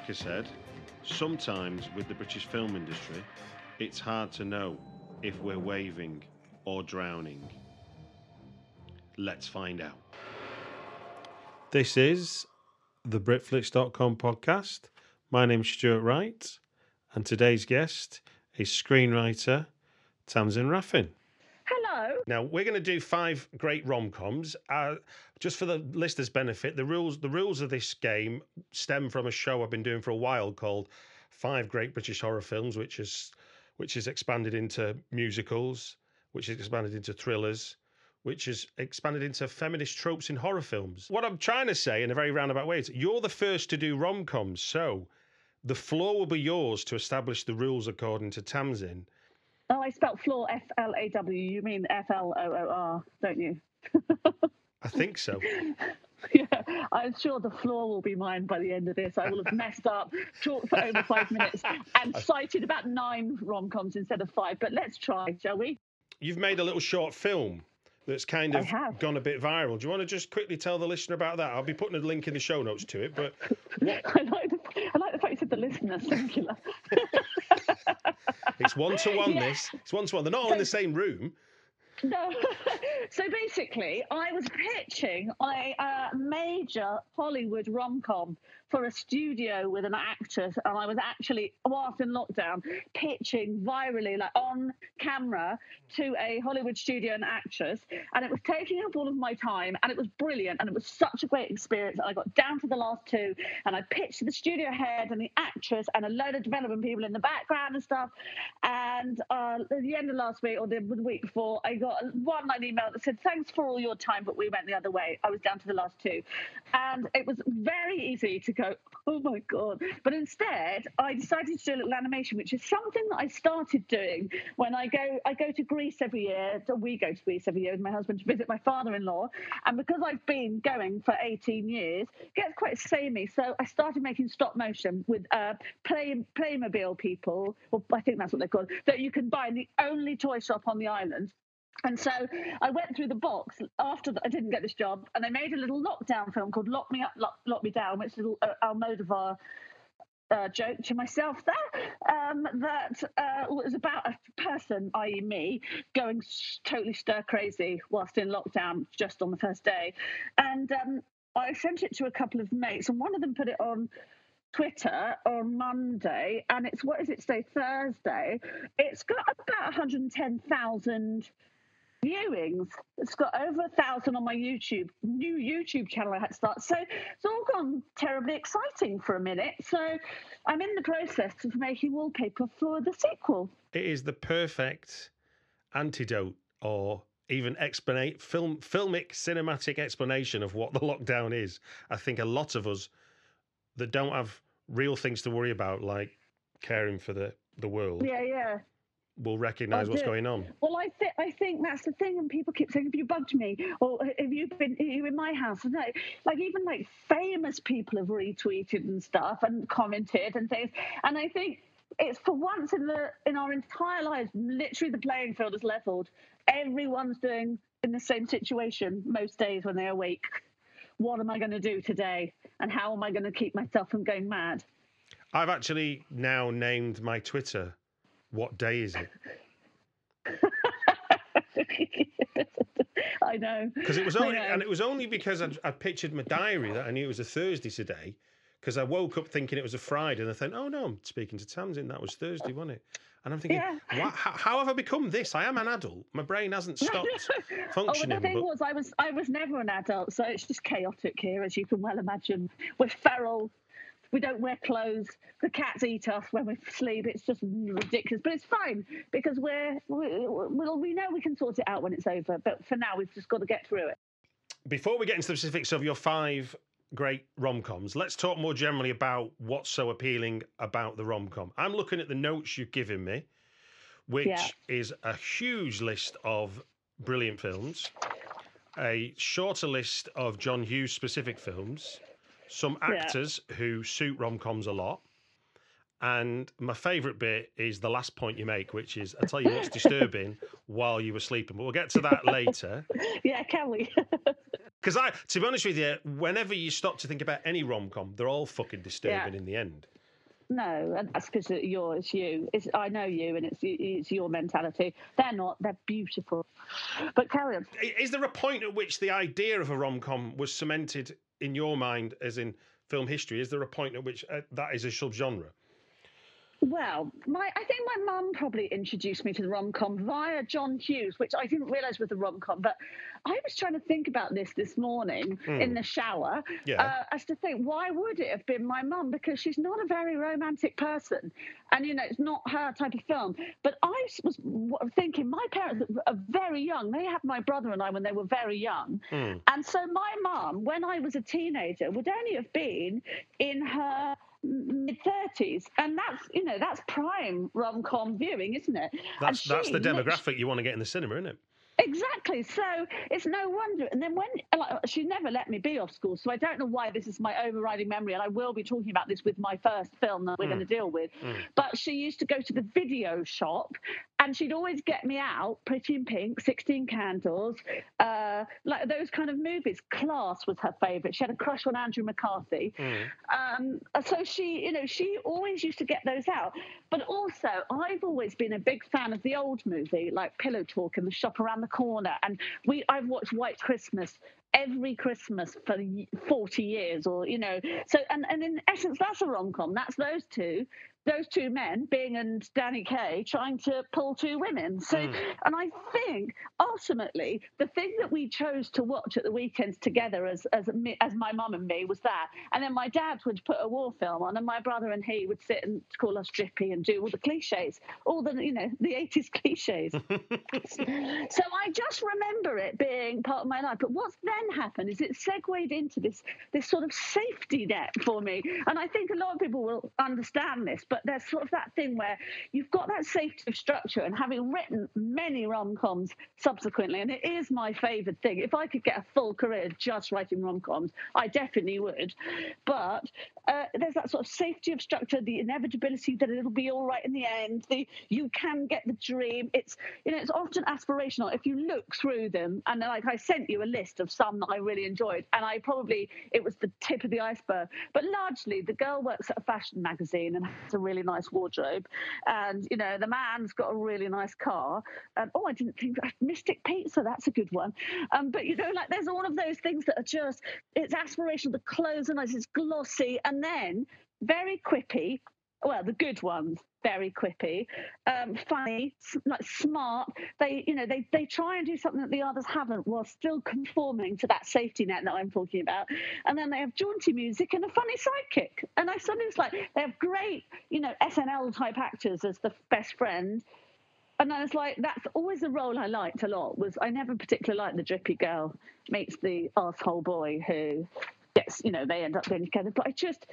Parker said, Sometimes with the British film industry, it's hard to know if we're waving or drowning. Let's find out. This is the Britflicks.com podcast. My name's Stuart Wright, and today's guest is screenwriter Tamzin Rafn. Hello. Now we're going to do five great rom coms. Uh, just for the listeners' benefit, the rules the rules of this game stem from a show I've been doing for a while called Five Great British Horror Films, which is which is expanded into musicals, which is expanded into thrillers, which is expanded into feminist tropes in horror films. What I'm trying to say in a very roundabout way is you're the first to do rom coms, so the floor will be yours to establish the rules according to Tamzin. Oh, I spelt floor F L A W. You mean F L O O R, don't you? I think so. yeah, I'm sure the floor will be mine by the end of this. I will have messed up, talked for over five minutes, and cited about nine rom coms instead of five. But let's try, shall we? You've made a little short film that's kind of gone a bit viral. Do you want to just quickly tell the listener about that? I'll be putting a link in the show notes to it, but I like the, I like the fact you said the listener singular. it's one to one. This it's one to one. They're not all in the same room. No. so basically, I was pitching a uh, major Hollywood rom com for a studio with an actress, and I was actually, whilst in lockdown, pitching virally, like on camera, to a Hollywood studio and actress, and it was taking up all of my time, and it was brilliant, and it was such a great experience. And I got down to the last two, and I pitched the studio head and the actress, and a load of development people in the background and stuff. And uh, at the end of last week or the week before, I got one line email that said, "Thanks for all your time, but we went the other way." I was down to the last two, and it was very easy to go, "Oh my god!" But instead, I decided to do a little animation, which is something that I started doing when I go. I go to Greece every year. So we go to Greece every year with my husband to visit my father-in-law, and because I've been going for 18 years, it gets quite samey. So I started making stop motion with uh, play Playmobil people, or I think that's what they're called, that you can buy in the only toy shop on the island. And so I went through the box after I didn't get this job, and I made a little lockdown film called "Lock Me Up, Lock, Lock Me Down," which is uh, Almodovar uh, joke to myself there um, that uh, was about a person, i.e., me, going totally stir crazy whilst in lockdown just on the first day. And um, I sent it to a couple of mates, and one of them put it on Twitter on Monday, and it's what is it today? Thursday. It's got about 110,000 viewings. It's got over a thousand on my YouTube new YouTube channel I had to start. So it's all gone terribly exciting for a minute. So I'm in the process of making wallpaper for the sequel. It is the perfect antidote or even explanate film filmic cinematic explanation of what the lockdown is. I think a lot of us that don't have real things to worry about, like caring for the, the world, Yeah, yeah. Will recognise what's going on. Well, I think I think that's the thing, and people keep saying, "Have you bugged me?" or "Have you been? Are you in my house?" No, like even like famous people have retweeted and stuff and commented and things, and I think it's for once in the in our entire lives, literally the playing field is leveled. Everyone's doing in the same situation most days when they're awake. What am I going to do today, and how am I going to keep myself from going mad? I've actually now named my Twitter what day is it? I know. Because it was only, and it was only because I'd, I pictured my diary that I knew it was a Thursday today. Because I woke up thinking it was a Friday, and I thought, oh no, I'm speaking to Tamzin. That was Thursday, wasn't it? And I'm thinking, Yeah. "Wha- how, how have I become this? I am an adult. My brain hasn't oh, stopped functioning. Oh, the thing but- was, I was I was never an adult, so it's just chaotic here, as you can well imagine. We're feral. We don't wear clothes. The cats eat us when we sleep. It's just ridiculous, but it's fine because we're we, well, we know we can sort it out when it's over. But for now, we've just got to get through it. Before we get into the specifics of your five great rom coms, let's talk more generally about what's so appealing about the rom com. I'm looking at the notes you've given me, which Yeah. is a huge list of brilliant films, a shorter list of John Hughes specific films, some Yeah. actors who suit rom coms a lot. And my favourite bit is the last point you make, which is I tell you what's disturbing while you were sleeping. But we'll get to that later. Yeah, can we? Because I, to be honest with you, whenever you stop to think about any rom com, they're all fucking disturbing in the end. no, and that's because you're it's you. It's I know you, and it's it's your mentality. They're not. They're beautiful. But carry on. Is there a point at which the idea of a rom com was cemented in your mind, as in film history? Is there a point at which uh, that is a subgenre? Well, my I think my mum probably introduced me to the rom com via John Hughes, which I didn't realise was a rom com. But I was trying to think about this this morning in the shower Yeah. uh, as to think why would it have been my mum because she's not a very romantic person, and you know it's not her type of film. But I was thinking my parents are very young. They had my brother and I when they were very young, and so my mum, when I was a teenager, would only have been in her mid thirties, and that's you know that's prime rom com viewing, isn't it? That's that's the demographic you want to get in the cinema, isn't it? Exactly. So it's no wonder. And then when uh, like, she never let me be off school, so I don't know why this is my overriding memory. And I will be talking about this with my first film that we're hmm. going to deal with. Hmm. But she used to go to the video shop, and she'd always get me out Pretty in Pink, Sixteen Candles, uh, like those kind of movies. Class was her favourite. She had a crush on Andrew McCarthy. Um, so she, you know, she always used to get those out. But also, I've always been a big fan of the old movie, like Pillow Talk and The Shop Around the Corner. And we, I've watched White Christmas every Christmas for 40 years, or you know. So, and and in essence, that's a rom com. That's those two. Those two men, Bing and Danny Kaye, trying to pull two women. So, hmm. and I think ultimately the thing that we chose to watch at the weekends together as as me, as my mum and me was that. And then my dad would put a war film on, and my brother and he would sit and call us drippy and do all the cliches, all the you know the eighties cliches. so I just remember it being part of my life. But what's then happened is it segued into this this sort of safety net for me. And I think a lot of people will understand this, but there's sort of that thing where you've got that safety of structure and having written many rom coms subsequently, and it is my favourite thing. If I could get a full career just writing rom coms, I definitely would. But uh, there's that sort of safety of structure, the inevitability that it'll be all right in the end, the you can get the dream. It's you know, it's often aspirational. If you look through them, and like I sent you a list of some that I really enjoyed, and I probably it was the tip of the iceberg. But largely, the girl works at a fashion magazine and has a really nice wardrobe, and you know, the man's got a really nice car. And oh, I didn't think Mystic Pizza, that's a good one. Um, but you know, like there's all of those things that are just it's aspirational. The clothes are nice, it's glossy, and then very quippy. Well, the good ones, very quippy, um, funny, like smart. They, you know, they they try and do something that the others haven't, while still conforming to that safety net that I'm talking about. And then they have jaunty music and a funny sidekick. And I suddenly was like, they have great, you know, SNL type actors as the best friend. And I was like, that's always the role I liked a lot. Was I never particularly liked the drippy girl meets the asshole boy who gets, you know, they end up being together. But I just,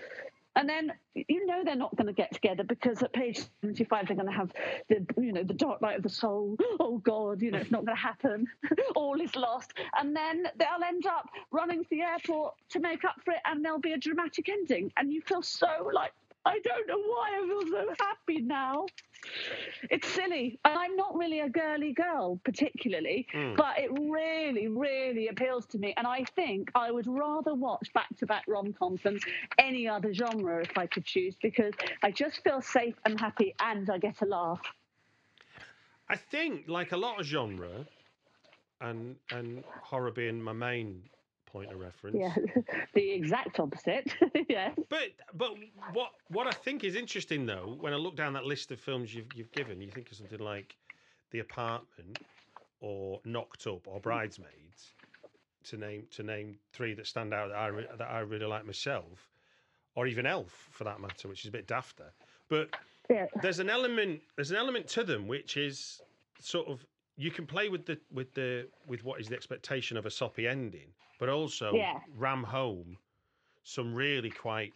and then you know they're not going to get together because at page seventy-five they're going to have the, you know, the dark night of the soul. Oh God, you know, it's not going to happen. All is lost. And then they'll end up running to the airport to make up for it, and there'll be a dramatic ending. And you feel so like. I don't know why I feel so happy now. It's silly. And I'm not really a girly girl, particularly, hmm. but it really, really appeals to me. And I think I would rather watch back to back rom coms than any other genre if I could choose because I just feel safe and happy and I get a laugh. I think, like a lot of genre, and and horror being my main point of reference. Yeah, the exact opposite. yeah. But but what what I think is interesting though, when I look down that list of films you've you've given, you think of something like The Apartment or Knocked Up or Bridesmaids, to name to name three that stand out that I re- that I really like myself, or even Elf for that matter, which is a bit dafter. But Yeah. there's an element there's an element to them which is sort of you can play with the with the with what is the expectation of a soppy ending, but also Yeah. ram home some really quite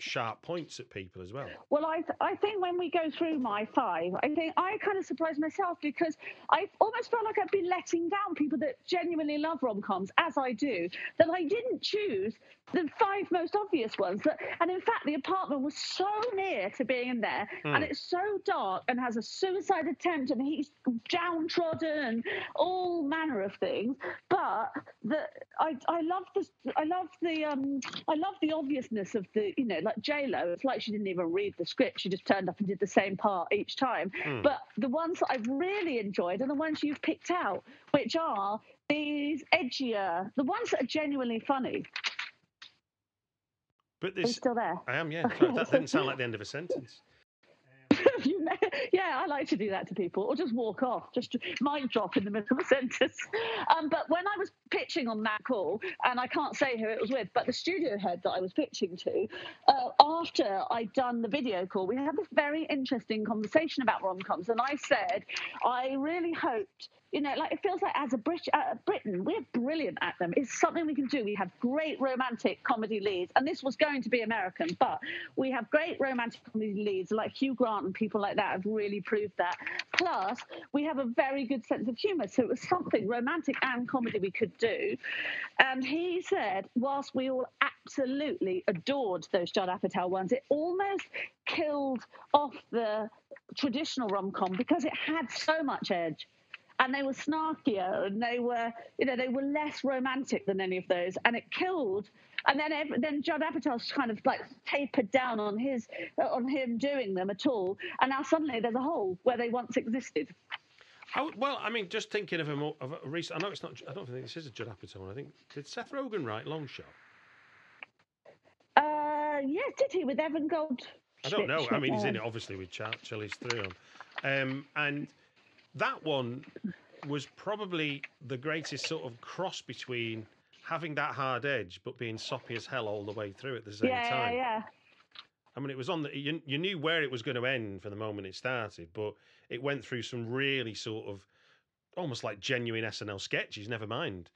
sharp points at people as well. Well, I, th- I think when we go through my five, I think I kind of surprised myself because I almost felt like I'd been letting down people that genuinely love rom coms, as I do, that I didn't choose the five most obvious ones. That, and in fact, the apartment was so near to being in there, and it's so dark and has a suicide attempt, and he's downtrodden and all manner of things. But the I I love this. I love the um I love the obviousness of the you know like J Lo. It's like she didn't even read the script. She just turned up and did the same part each time. But the ones that I've really enjoyed are the ones you've picked out, which are these edgier, the ones that are genuinely funny. But Are you still there? I am, yeah. Sorry, that didn't sound like the end of a sentence. You yeah, I like to do that to people, or just walk off, just mic drop in the middle of a sentence. Um, but when I was pitching on that call, and I can't say who it was with, but the studio head that I was pitching to, uh, after I'd done the video call, we had this very interesting conversation about rom coms, and I said I really hoped. You know, like it feels like as a Brit- uh, Britain, we're brilliant at them. It's something we can do. We have great romantic comedy leads, and this was going to be American, but we have great romantic comedy leads like Hugh Grant and people like that have really proved that. Plus, we have a very good sense of humour, so it was something romantic and comedy we could do. And he said, whilst we all absolutely adored those Judd Apatow ones, it almost killed off the traditional rom com because it had so much edge and they were snarkier and they were you know they were less romantic than any of those and it killed and then then Judd Apatow's kind of like tapered down on his on him doing them at all and now suddenly there's a hole where they once existed I well, I mean, just thinking of a, more, of a recent. I know it's not. I don't think this is a Judd Apatow one. I think did Seth Rogen write Long Shot? uh yes did he with Evan Gold I don't know. I mean, he's in it obviously with Char- Charlize Theron, um, and that one was probably the greatest sort of cross between having that hard edge but being soppy as hell all the way through at the same yeah time. yeah yeah I mean, it was on the. You, you knew where it was going to end from the moment it started, but it went through some really sort of almost like genuine SNL sketches. Never mind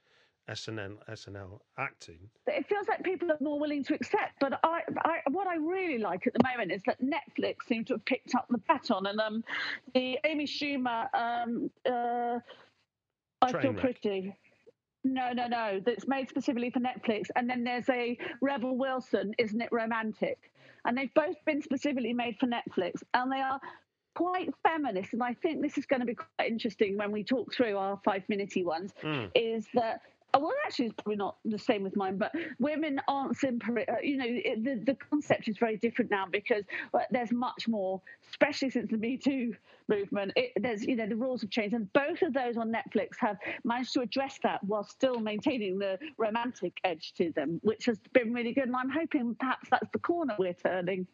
SNL SNL acting. it feels like people are more willing to accept. But I, I, what I really like at the moment is that Netflix seems to have picked up the baton, and um, the Amy Schumer, um, uh, I feel pretty. No, no, no. That's made specifically for Netflix. And then there's a Rebel Wilson, isn't it romantic? And they've both been specifically made for Netflix, and they are quite feminist. And I think this is going to be quite interesting when we talk through our five minutey ones. Mm. Is that well, actually, it's probably not the same with mine, but women aren't simply, uh, you know, it, the, the concept is very different now because there's much more, especially since the Me Too movement. It, there's, you know, the rules have changed, and both of those on Netflix have managed to address that while still maintaining the romantic edge to them, which has been really good. And I'm hoping perhaps that's the corner we're turning.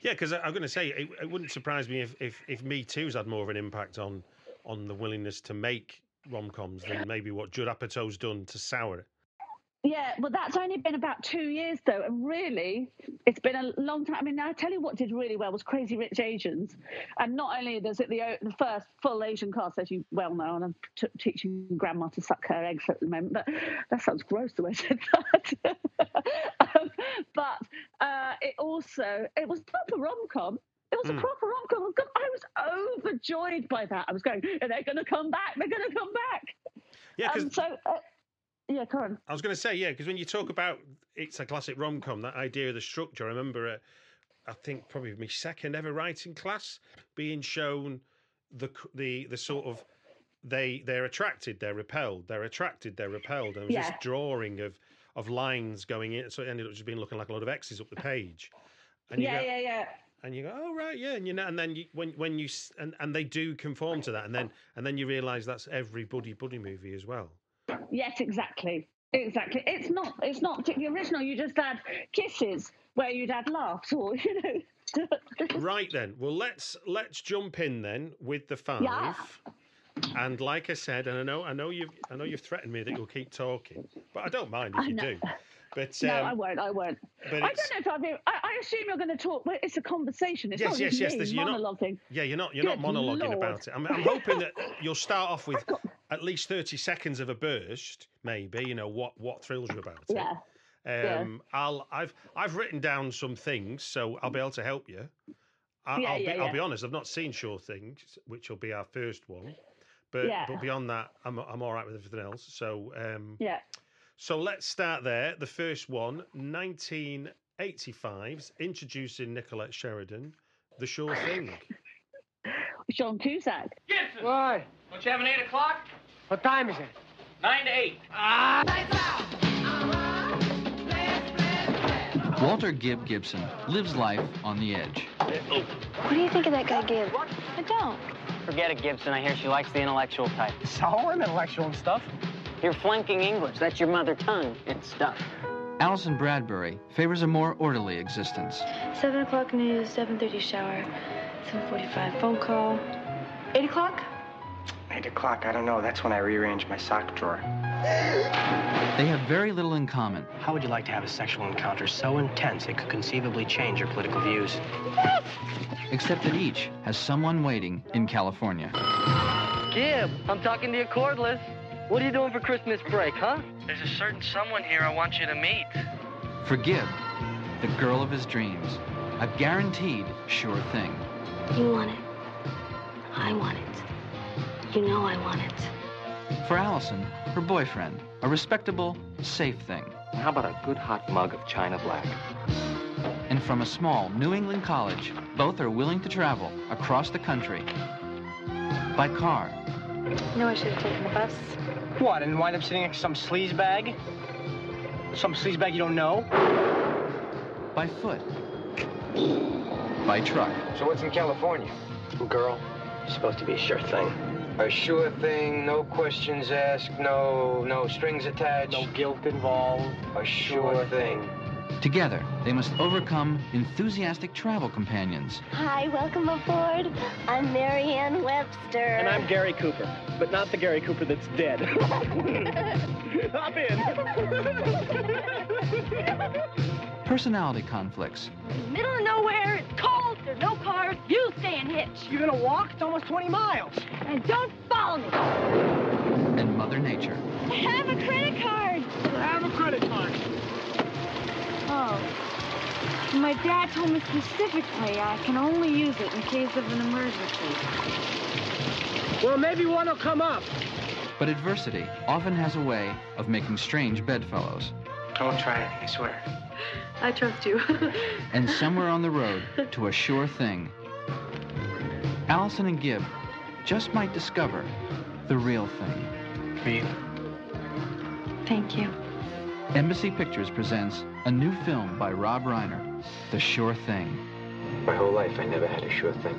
Yeah, because I'm going to say it, it wouldn't surprise me if, if if Me Too's had more of an impact on on the willingness to make rom coms than maybe what Judd Apatow's done to sour it. Yeah, well, that's only been about two years though, and really, it's been a long time. I mean, I tell you what did really well was Crazy Rich Asians, and not only is it the the first full Asian cast, as you well know, and I'm t- teaching grandma to suck her eggs at the moment, but that sounds gross the way I said that. um, but uh, it also it was proper rom com. It was a proper rom com. I was overjoyed by that. I was going, are they going to come back? They're going to come back. Yeah, because Um, so, uh, yeah, go on. I was going to say, yeah, because when you talk about it's a classic rom com, that idea of the structure, I remember, uh, I think probably my second ever writing class being shown the the the sort of they they're attracted, they're repelled, they're attracted, they're repelled, and it was Yeah. this drawing of of lines going in, so it ended up just being looking like a lot of X's up the page. And you Yeah, go- yeah, yeah. And you go, oh right, yeah, and you know, and then you, when when you s- and, and they do conform to that, and then and then you realise that's every buddy buddy movie as well. Yes, exactly. Exactly. It's not. It's not particularly original. You just add kisses where you'd add laughs, or you know. Right then, well let's let's jump in then with the five. Yeah. And like I said, and I know I know you've I know you've threatened me that you'll keep talking, but I don't mind if I you know. do. But no, um, I won't. I won't. but I don't know if I've. been- I, I assume you're going to talk. Well, it's a conversation. It's Yes, not yes, yes, me you're not- monologuing. Yeah, you're not you're not monologuing Lord. about it. I'm, I'm hoping that you'll start off with at least thirty seconds of a burst, maybe. You know what what thrills you about it. Yeah. yeah. Um, I'll I've I've written down some things, so I'll be able to help you. I, Yeah, I'll be yeah, I'll be honest. I've not seen Sure Things, which will be our first one, but Yeah. but beyond that, I'm I'm all right with everything else. So um, Yeah. So let's start there. The first one, 1985's introducing Nicolette Sheridan, The Sure Thing. Sean Cusack. Gibson, Why? don't you have an 8 o'clock? What time is it? 9 to 8. Walter Gibb Gibson lives life on the edge. What do you think of that guy, Gibb? I don't. Forget it, Gibson. I hear she likes the intellectual type. So I'm intellectual and stuff. You're flunking English. That's your mother tongue and stuff. Allison Bradbury favors a more orderly existence. 7 o'clock news, 7.30 shower, 7.45 phone call. 8 o'clock? Eight o'clock, I don't know. That's when I rearrange my sock drawer. They have very little in common, How would you like to have a sexual encounter so intense it could conceivably change your political views? except that each has someone waiting in California. Gib, I'm talking to you cordless. What are you doing for Christmas break, huh? There's a certain someone here I want you to meet. For Gibb, the girl of his dreams, a guaranteed sure thing. You want it. I want it. You know I want it. For Allison, her boyfriend, a respectable, safe thing. How about a good hot mug of China Black? And from a small New England college, both are willing to travel across the country by car, You know I should have taken the bus. What, and wind up sitting next to some sleaze bag? Some sleaze bag you don't know? by foot, by truck. So what's in California? Girl, you're supposed to be a sure thing. A sure thing, no questions asked, no no strings attached. No guilt involved. A sure thing. Together, they must overcome enthusiastic travel companions Hi, welcome aboard. I'm Marianne Webster. And I'm Gary Cooper, but not the Gary Cooper that's dead. Hop in. personality conflicts, Middle of nowhere, it's cold, there's no cars, you stay in hitch. You're gonna walk? It's almost 20 miles. And don't follow me. and Mother Nature. I have a credit card. Have a credit card. Oh. My dad told me specifically I can only use it in case of an emergency. Well, maybe one will come up. But adversity often has a way of making strange bedfellows. Don't try it, I swear. I trust you. And somewhere on the road to a sure thing, Allison and Gibb just might discover the real thing. For you. Thank you. Embassy Pictures presents a new film by Rob Reiner, The Sure Thing. My whole life I never had a sure thing.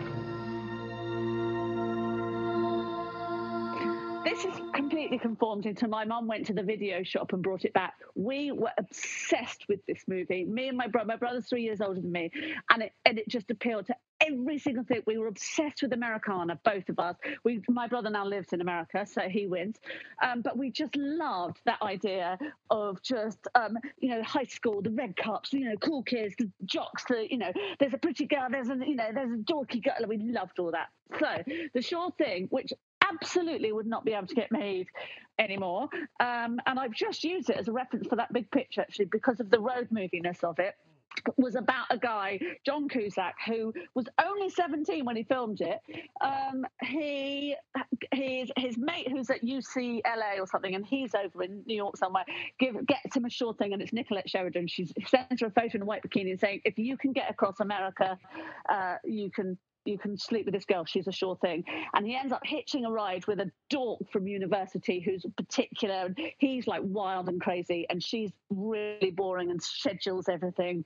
This is completely conformed into my mum went to the video shop and brought it back. We were obsessed with this movie. Me and my brother, my brother's three years older than me, and it and it just appealed to every single thing. We were obsessed with Americana, both of us. We, my brother now lives in America, so he wins. Um, but we just loved that idea of just, um, you know, high school, the red cups, you know, cool kids, the jocks, the, you know, there's a pretty girl, there's a, you know, there's a dorky girl. We loved all that. So the sure thing, which absolutely would not be able to get made anymore. Um, and I've just used it as a reference for that big picture, actually, because of the road moviness of it was about a guy, John Cusack, who was only 17 when he filmed it. Um, he, his, his mate, who's at UCLA or something, and he's over in New York somewhere, give, gets him a sure thing, and it's Nicolette Sheridan. She sends her a photo in a white bikini and saying, "If you can get across America, uh, you can." You can sleep with this girl. She's a sure thing. And he ends up hitching a ride with a dork from university who's particular. And he's like wild and crazy. And she's really boring and schedules everything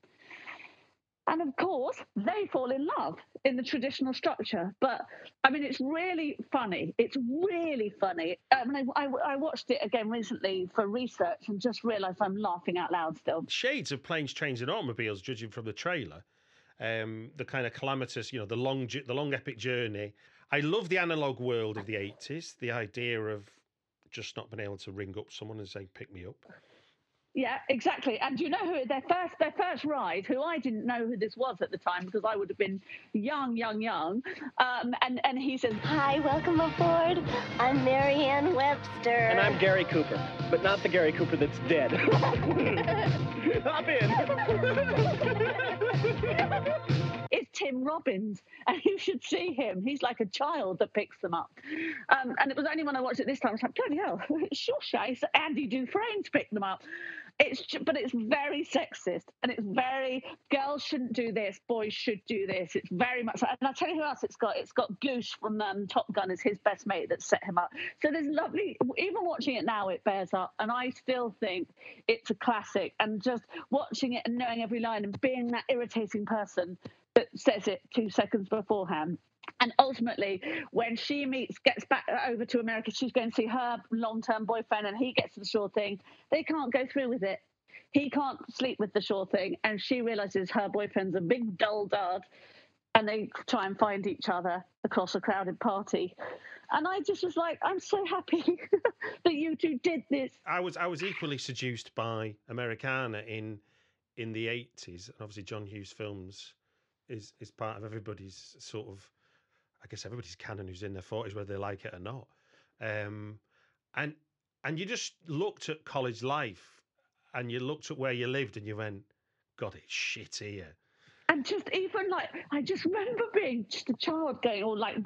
and of course, they fall in love in the traditional structure. But I mean, it's really funny. It's really funny. I mean, I, I, I watched it again recently for research and just realised I'm laughing out loud still. Shades of planes, trains, and automobiles, judging from the trailer. Um, the kind of calamitous, you know, the long, the long epic journey. I love the analog world of the 80s, the idea of just not being able to ring up someone and say, pick me up. Yeah, exactly. And you know who their first their first ride, who I didn't know who this was at the time because I would have been young, young, young. Um, and and he says, "Hi, welcome aboard. I'm Marianne Webster." And I'm Gary Cooper, but not the Gary Cooper that's dead. Hop in. it's Tim Robbins, and you should see him. He's like a child that picks them up. Um, and it was only when I watched it this time, I was like, bloody hell, sure, It's Andy Dufresne to pick them up. It's just, but it's very sexist and it's very girls shouldn't do this, boys should do this. It's very much and I'll tell you who else it's got. It's got Goose from um, Top Gun as his best mate that set him up. So there's lovely. Even watching it now, it bears up, and I still think it's a classic. And just watching it and knowing every line and being that irritating person that says it two seconds beforehand and ultimately, when she meets, gets back uh, over to America, she's going to see her long term boyfriend, and he gets the sure thing. They can't go through with it. He can't sleep with the sure thing, and she realizes her boyfriend's a big dull dad, and they try and find each other across a crowded party. And I just was like, I'm so happy that you two did this. I was I was equally seduced by Americana in in the eighties, and obviously John Hughes films is is part of everybody's sort of I guess everybody's canon who's in their forties, whether they like it or not. Um, and and you just looked at college life, and you looked at where you lived, and you went, "God, it's shit here." And just even like, I just remember being just a child going, or like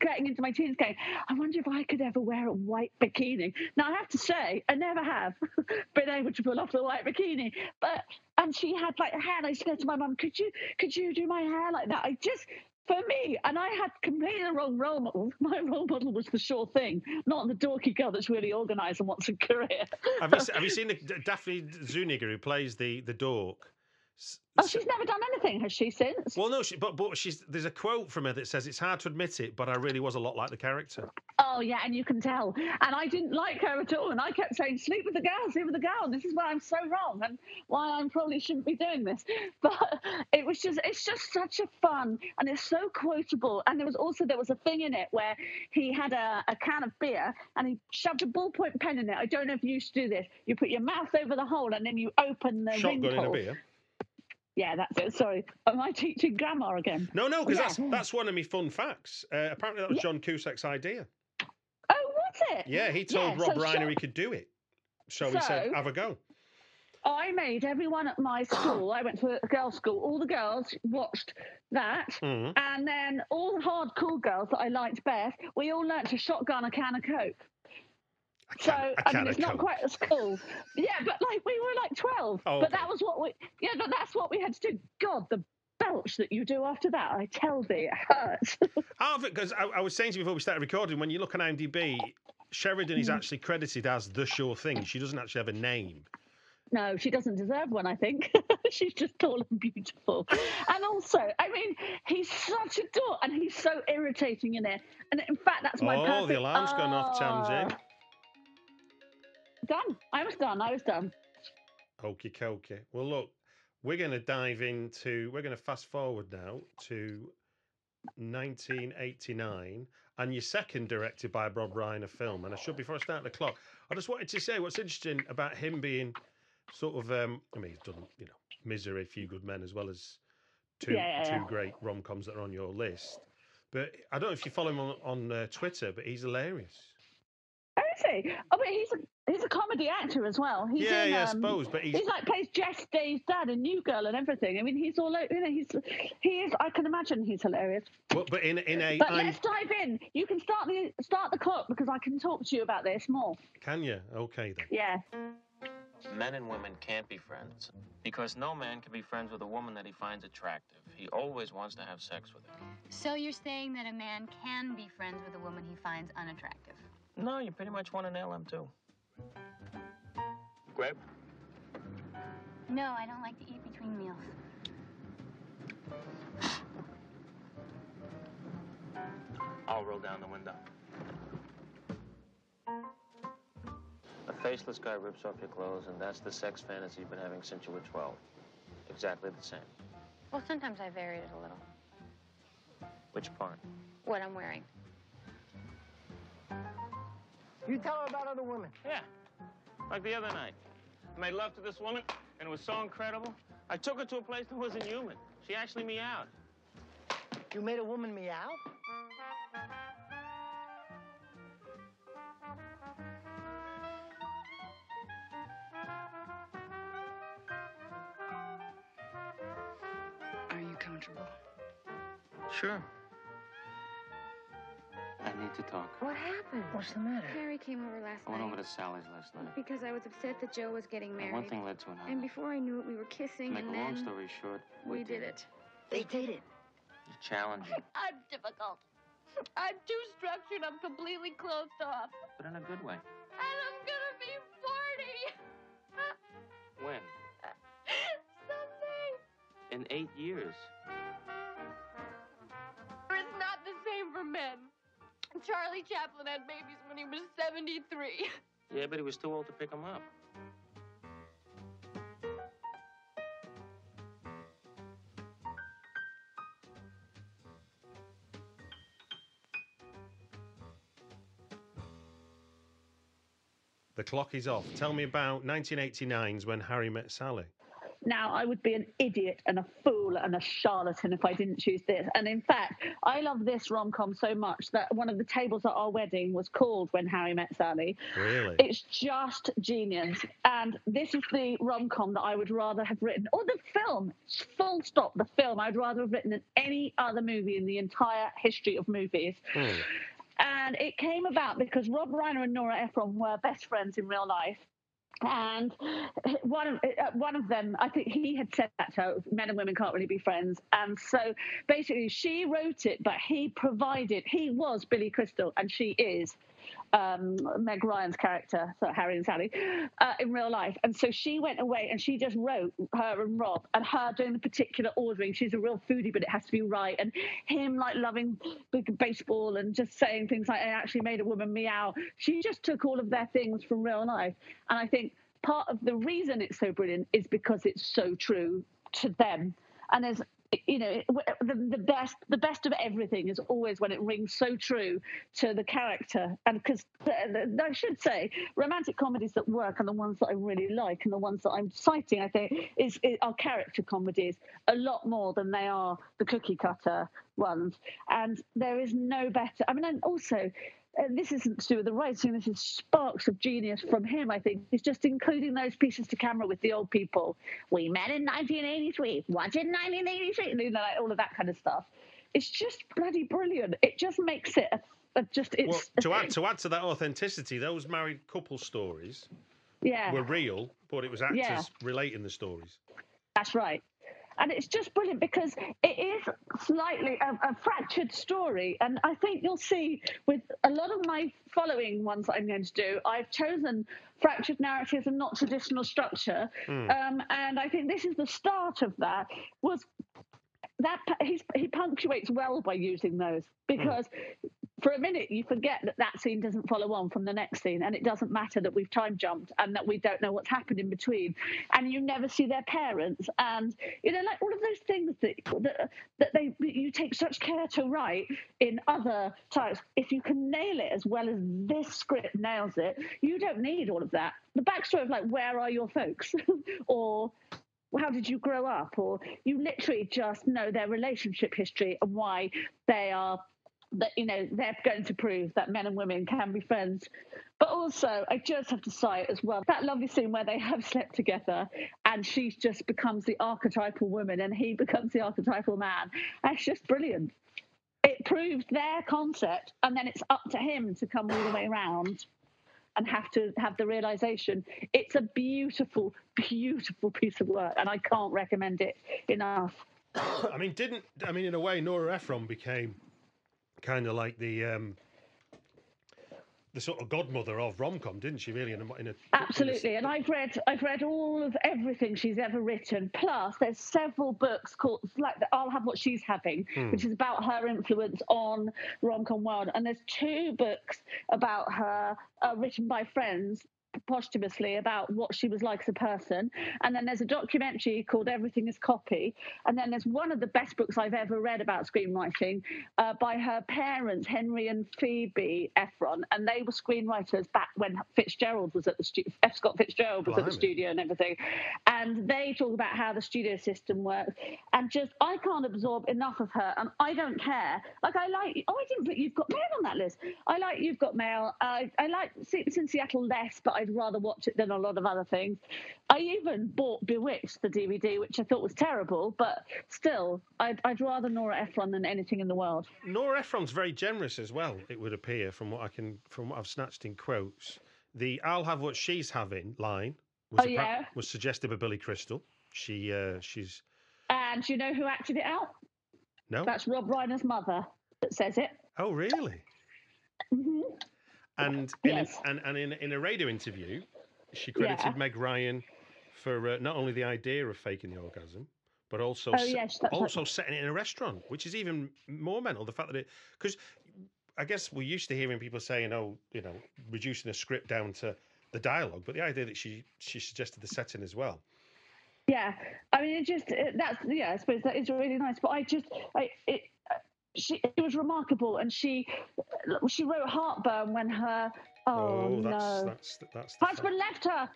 getting into my teens going, I wonder if I could ever wear a white bikini. Now, I have to say, I never have been able to pull off the white bikini. But, and she had like hair, and I said to my mum, could you, could you do my hair like that? I just, for me, and I had completely the wrong role model. My role model was the sure thing, not the dorky girl that's really organised and wants a career. have you have you seen the Daphne Zuniga who plays the the dork? Oh, she's never done anything, has she? Since? Well, no, she, but but she's there's a quote from her that says it's hard to admit it, but I really was a lot like the character. Oh yeah, and you can tell. And I didn't like her at all, and I kept saying, "Sleep with the girl, sleep with the girl." This is why I'm so wrong, and why I probably shouldn't be doing this. But it was just, it's just such a fun, and it's so quotable. And there was also there was a thing in it where he had a, a can of beer and he shoved a ballpoint pen in it. I don't know if you used to do this. You put your mouth over the hole and then you open the Shotgun in a beer. Yeah, that's it. Sorry, am I teaching grammar again? No, no, because yeah. that's that's one of my fun facts. Uh, apparently, that was yeah. John Cusack's idea. Oh, was it? Yeah, he told yeah, Rob so Reiner he could do it, so, so he said, "Have a go." I made everyone at my school. I went to a girls' school. All the girls watched that, mm-hmm. and then all the hardcore girls that I liked best, we all learnt to shotgun a can of coke. So I mean, it's not quite as cool. Yeah, but like we were like twelve. Oh, but okay. that was what we. Yeah, but that's what we had to do. God, the belch that you do after that, I tell thee, it hurts. Half because I, I, was saying to you before we started recording. When you look at IMDb, Sheridan is hmm. actually credited as the sure thing. She doesn't actually have a name. No, she doesn't deserve one, I think. She's just tall and beautiful. And also, I mean, he's such a dork and he's so irritating in it. And in fact, that's my Oh, perfect... the alarm's oh. gone off, Tamzin. Done. I was done. I was done. Okie dokie. Well, look, we're going to dive into, we're going to fast forward now to 1989 and your second directed by Rob Reiner film. And I should, before I start the clock, I just wanted to say what's interesting about him being sort of, um, I mean, he's done, you know, Misery, Few Good Men, as well as two, yeah, yeah, yeah. two great rom coms that are on your list. But I don't know if you follow him on, on uh, Twitter, but he's hilarious. Oh, he? Oh, but he's a He's a comedy actor as well. He's yeah, in, yeah, um, I suppose, but he's... he's like plays Jess Day's dad in New Girl and everything. I mean, he's all you know. He's he is. I can imagine he's hilarious. Well, but in in a. But I'm... let's dive in. You can start the start the clock because I can talk to you about this more. Can you? Okay then. Yeah. Men and women can't be friends because no man can be friends with a woman that he finds attractive. He always wants to have sex with her. So you're saying that a man can be friends with a woman he finds unattractive? No, you pretty much want to nail him too. Grape? No, I don't like to eat between meals. I'll roll down the window. A faceless guy rips off your clothes, and that's the sex fantasy you've been having since you were 12. Exactly the same. Well, sometimes I varied it a little. Which part? What I'm wearing. You tell her about other women. Yeah. Like the other night. I made love to this woman, and it was so incredible. I took her to a place that wasn't human. She actually meowed. You made a woman meow? Are you comfortable? Sure. I need to talk. What happened? What's the matter? Harry came over last night. I went night. over to Sally's last night. Because I was upset that Joe was getting And married. one thing led to another. And before I knew it, we were To kissing, make and a long story short, we did it. They did dated. It's challenging, I'm difficult. I'm too structured. I'm completely closed off. but in a good way. And I'm gonna be 40 When? someday. In eight years. It's not the same for men. Charlie Chaplin had babies when he was 73. Yeah, but he was too old to pick them up. The clock is off. Tell me about 1989's When Harry Met Sally. Now, I would be an idiot and a fool and a charlatan if I didn't choose this. And in fact, I love this rom com so much that one of the tables at our wedding was called When Harry Met Sally. Really? It's just genius. And this is the rom com that I would rather have written, or the film, full stop, the film I'd rather have written than any other movie in the entire history of movies. Hmm. And it came about because Rob Reiner and Nora Ephron were best friends in real life. And one of uh, one of them, I think he had said that to her, men and women can't really be friends. And so basically, she wrote it, but he provided. He was Billy Crystal, and she is um, Meg Ryan's character, so Harry and Sally, uh, in real life. And so she went away and she just wrote her and Rob and her doing the particular ordering. She's a real foodie, but it has to be right. And him like loving big baseball and just saying things like, I actually made a woman meow. She just took all of their things from real life. And I think part of the reason it's so brilliant is because it's so true to them. And there's you know the, the best the best of everything is always when it rings so true to the character. And because i should say romantic comedies that work and the ones that i really like and the ones that i'm citing i think is, is are character comedies a lot more than they are the cookie cutter ones. And there is no better i mean and also uh, this isn't to do with the writing. This is sparks of genius from him. I think he's just including those pieces to camera with the old people. We met in 1983. What in 1983? You know, like all of that kind of stuff. It's just bloody brilliant. It just makes it a, a just it's Well, to add to add to that authenticity, those married couple stories yeah. were real, but it was actors Yeah. relating the stories. That's right. And it's just brilliant because it is slightly a, a fractured story. And I think you'll see with a lot of my following ones that I'm going to do, I've chosen fractured narratives and not traditional structure. Hmm. Um, and I think this is the start of that. Was that he's, he punctuates well by using those because for a minute you forget that that scene doesn't follow on from the next scene and it doesn't matter that we've time jumped and that we don't know what's happened in between and you never see their parents and you know like all of those things that that, that they you take such care to write in other types. If you can nail it as well as this script nails it you don't need all of that. The backstory of like where are your folks? Or how did you grow up? Or you literally just know their relationship history and why they are that you know they're going to prove that men and women can be friends. But also, I just have to cite as well that lovely scene where they have slept together and she just becomes the archetypal woman and he becomes the archetypal man. That's just brilliant. It proves their concept, and then it's up to him to come all the way around and have to have the realization. It's a beautiful, beautiful piece of work, and I can't recommend it enough. I mean, didn't I mean in a way Nora Ephron became kind of like the um, the sort of godmother of rom com, didn't she? Really, in a, in a Absolutely, and I've read I've read all of everything she's ever written. Plus, there's several books called like I'll have what she's having, Hmm. which is about her influence on rom com world. And there's two books about her uh, written by friends posthumously about what she was like as a person. And then there's a documentary called Everything is Copy. And then there's one of the best books I've ever read about screenwriting uh, by her parents, Henry and Phoebe Ephron. And they were screenwriters back when Fitzgerald was at the studio, F. Scott Fitzgerald was at the studio and everything. And they talk about how the studio system works. And just, I can't absorb enough of her. And I don't care. Like, I like, oh, I didn't put You've Got Mail on that list. I like You've Got Mail. I, I like Sleepless in Seattle less, but I'd rather watch it than a lot of other things. I even bought Bewitched, the DVD, which I thought was terrible, but still, I'd, I'd rather Nora Ephron than anything in the world. Nora Ephron's very generous as well. It would appear from what I can, from what I've snatched in quotes. The "I'll have what she's having" line was, Oh, yeah? was suggested by Billy Crystal. She, uh, she's And you know who acted it out? no. That's Rob Reiner's mother that says it. Oh, really? hmm And in, Yes. and, and in, in a radio interview, she credited Yeah. Meg Ryan for uh, not only the idea of faking the orgasm, but also Oh, se- also setting it in a restaurant, which is even more mental. The fact that it because I guess we're used to hearing people saying, "Oh, you know, reducing a script down to the dialogue," but the idea that she she suggested the setting as well. Yeah, I mean, it just it, that's yeah. I suppose that is really nice, but I just I it. She it was remarkable, and she she wrote heartburn when her oh, oh that's no that's that's husband left her.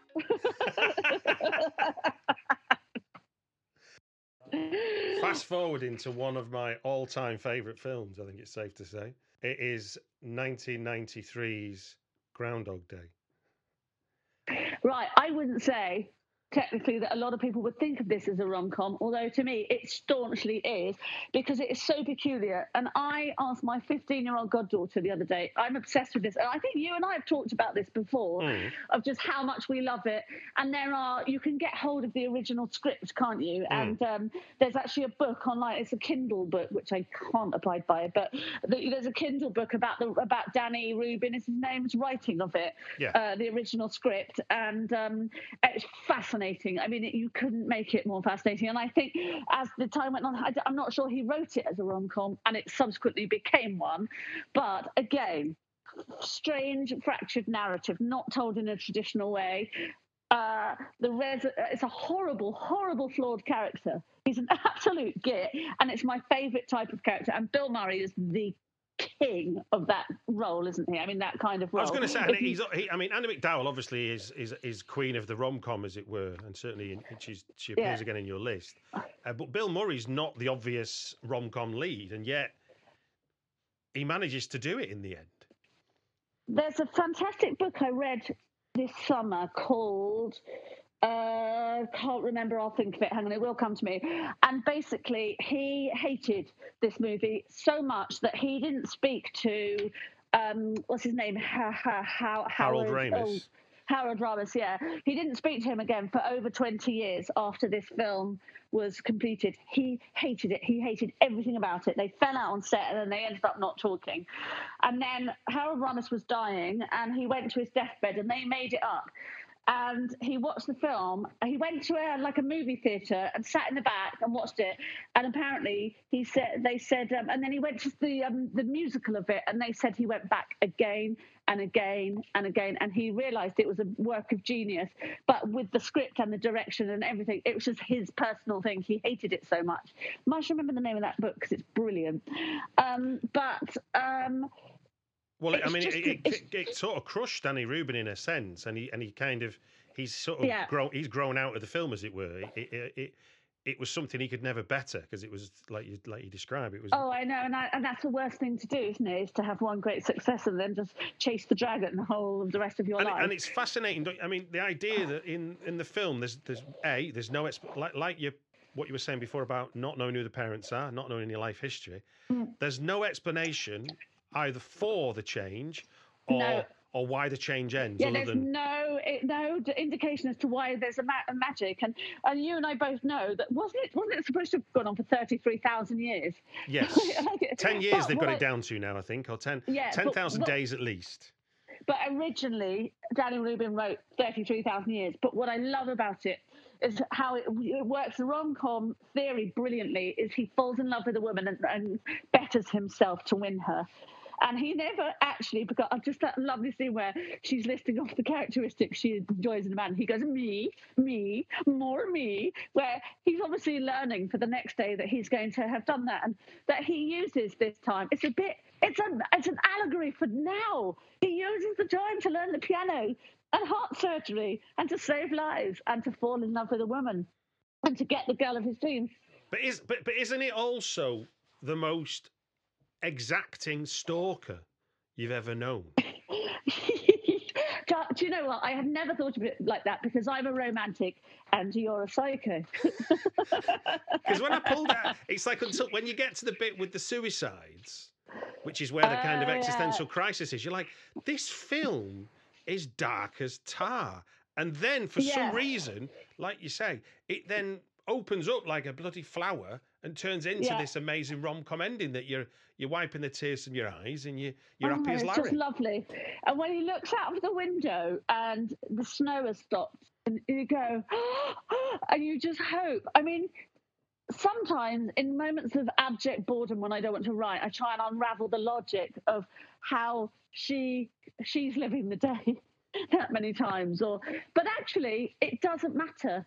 Fast forwarding to one of my all-time favourite films, I think it's safe to say. It is 1993's Groundhog Day. Right, I wouldn't say technically that a lot of people would think of this as a rom com, although to me it staunchly is because it is so peculiar. And I asked my 15 year old goddaughter the other day, I'm obsessed with this. And I think you and I have talked about this before Mm. of just how much we love it. And there are, you can get hold of the original script, can't you? Mm. And um, there's actually a book online, it's a Kindle book, which I can't abide by, but there's a Kindle book about the about Danny Rubin, is his name's writing of it Yeah. uh, the original script, and um, it's fascinating. I mean, you couldn't make it more fascinating. And I think as the time went on, I, am not sure he wrote it as a rom com, and it subsequently became one. But again, strange, fractured narrative, not told in a traditional way. Uh, the res- it's a horrible, horrible, flawed character. He's an absolute git, and it's my favourite type of character. And Bill Murray is the king of that role, isn't he? I mean, that kind of I was going to say, and he's, he, I mean, Andie MacDowell obviously is, is is queen of the rom com, as it were, and certainly in, she's, she appears Yeah. again in your list. Uh, but Bill Murray's not the obvious rom com lead, and yet he manages to do it in the end. There's a fantastic book I read this summer called uh can't remember i'll think of it hang on it will come to me and basically he hated this movie so much that he didn't speak to um what's his name ha, ha, how Harold Ramis. oh, Harold Ramis, yeah. He didn't speak to him again for over 20 years after this film was completed. He hated it. He hated everything about it. They fell out on set and then they ended up not talking. And then Harold Ramis was dying and he went to his deathbed and they made it up. And he watched the film. He went to a, like a movie theater and sat in the back and watched it. And apparently, he said they said, um, and then he went to the um, the musical of it, and they said he went back again and again and again, and he realised it was a work of genius. But with the script and the direction and everything, it was just his personal thing. He hated it so much. Must remember the name of that book because it's brilliant. Um, but Well, I mean, just- it, it, it, sort of crushed Danny Rubin in a sense, and he and he kind of he's sort of Yeah. grown he's grown out of the film, as it were. It it, it, was something he could never better because it was like you like you describe it was Oh, I know, and, I, and that's the worst thing to do, isn't it? Is to have one great success and then just chase the dragon the whole of the rest of your and, life. and it's fascinating. don't- I mean, the idea that in in the film there's there's a there's no exp- like like you what you were saying before about not knowing who the parents are, not knowing your life history. Mm. There's no explanation either for the change or No. or why the change ends. yeah, there's than no it, no indication as to why there's a, ma- a magic, and and you and I both know that wasn't it wasn't it supposed to have gone on for thirty three thousand years? yes, ten years but they've got what it I- down to now, I think, or ten Yeah, ten thousand days at least. But originally, Daniel Rubin wrote 33,000 Years. But what I love about it is how it, it works the rom-com theory brilliantly is he falls in love with a woman and, and betters himself to win her and he never actually because I've just that lovely scene where she's listing off the characteristics she enjoys in a man. He goes, Me, me, more me, where he's obviously learning for the next day that he's going to have done that and that he uses this time. It's a bit it's an it's an allegory for now. He uses the time to learn the piano and heart surgery and to save lives and to fall in love with a woman and to get the girl of his dreams. But is but but isn't it also the most exacting stalker you've ever known? do, you know what? I have never thought of it like that because I'm a romantic and you're a psycho. Because when I pulled out, it's like until when you get to the bit with the suicides, which is where the kind of Oh, yeah. existential crisis is, you're like, this film is dark as tar. And then for Yeah. some reason, like you say, it then opens up like a bloody flower and turns into Yeah. this amazing rom com ending that you're you're wiping the tears from your eyes and you you're Oh, happy as it's Larry. just lovely. And when he looks out of the window and the snow has stopped, and you go, and you just hope. I mean, sometimes in moments of abject boredom when I don't want to write, I try and unravel the logic of how she she's living the day. that many times or but actually it doesn't matter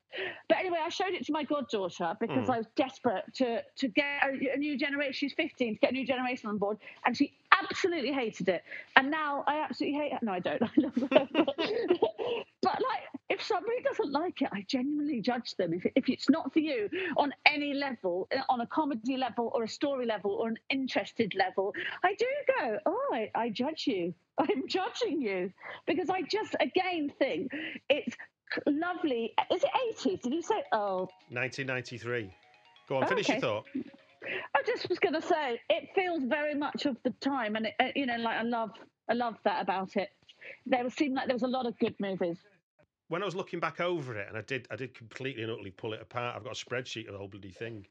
but anyway i showed it to my goddaughter because Mm. i was desperate to to get a, a new generation she's 15 to get a new generation on board and she absolutely hated it. And now i absolutely hate it. No i don't. I love her but, but like if somebody doesn't like it i genuinely judge them. If, if it's not for you on any level eh, on a comedy level or a story level or an interested level i do go oh i, I judge you. I'm judging you. Because i just again think it's lovely. Is it 80s did you say oh. 1993. Go on, Oh, finish okay. your thought. I just was going to say it feels very much of the time, and it, uh, you know, like I love, I love that about it. There seemed like there was a lot of good movies. when I was looking back over it, and I did, I did completely and utterly pull it apart. I've got a spreadsheet of the whole bloody thing.